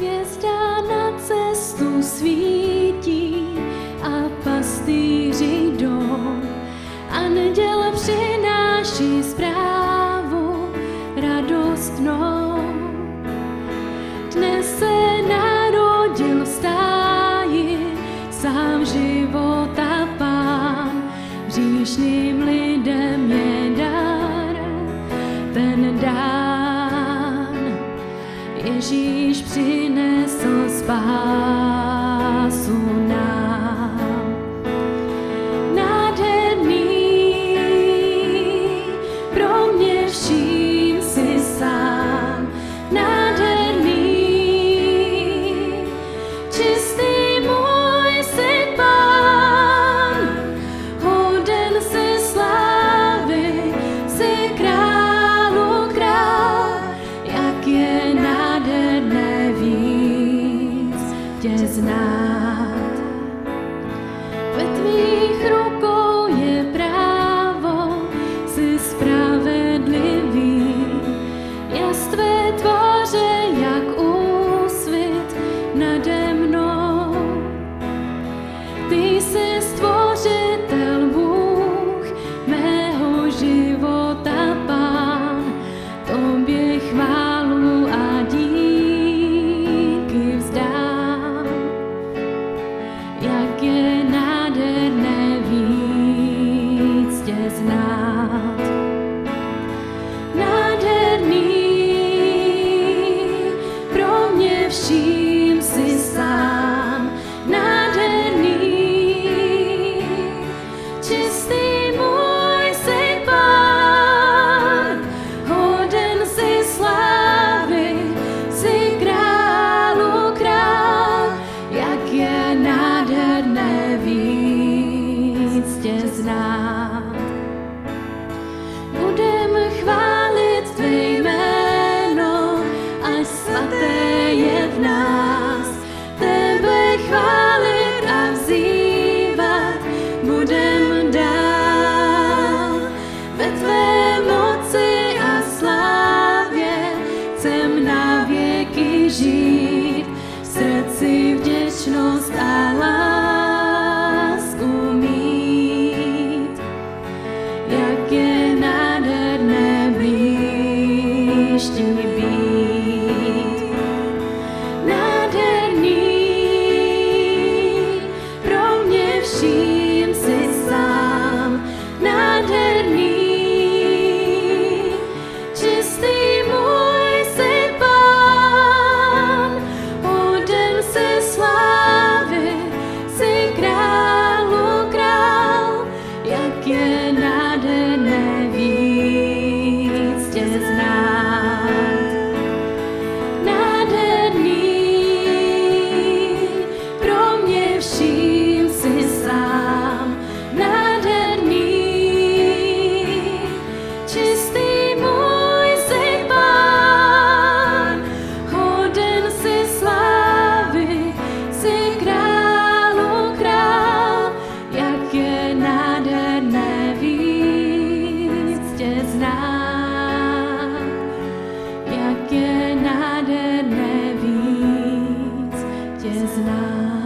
hvězda na cestu svítí a pastýři jdou. Anděl přináší zprávu radostnou. Dnes se narodil stáji sám života pán, říšným lidem je dar, ten dán. Ježíš přinesl spát. now. žít v srdci vděčnost a lásku mít. Jak je nádherné blíž ti být. is not.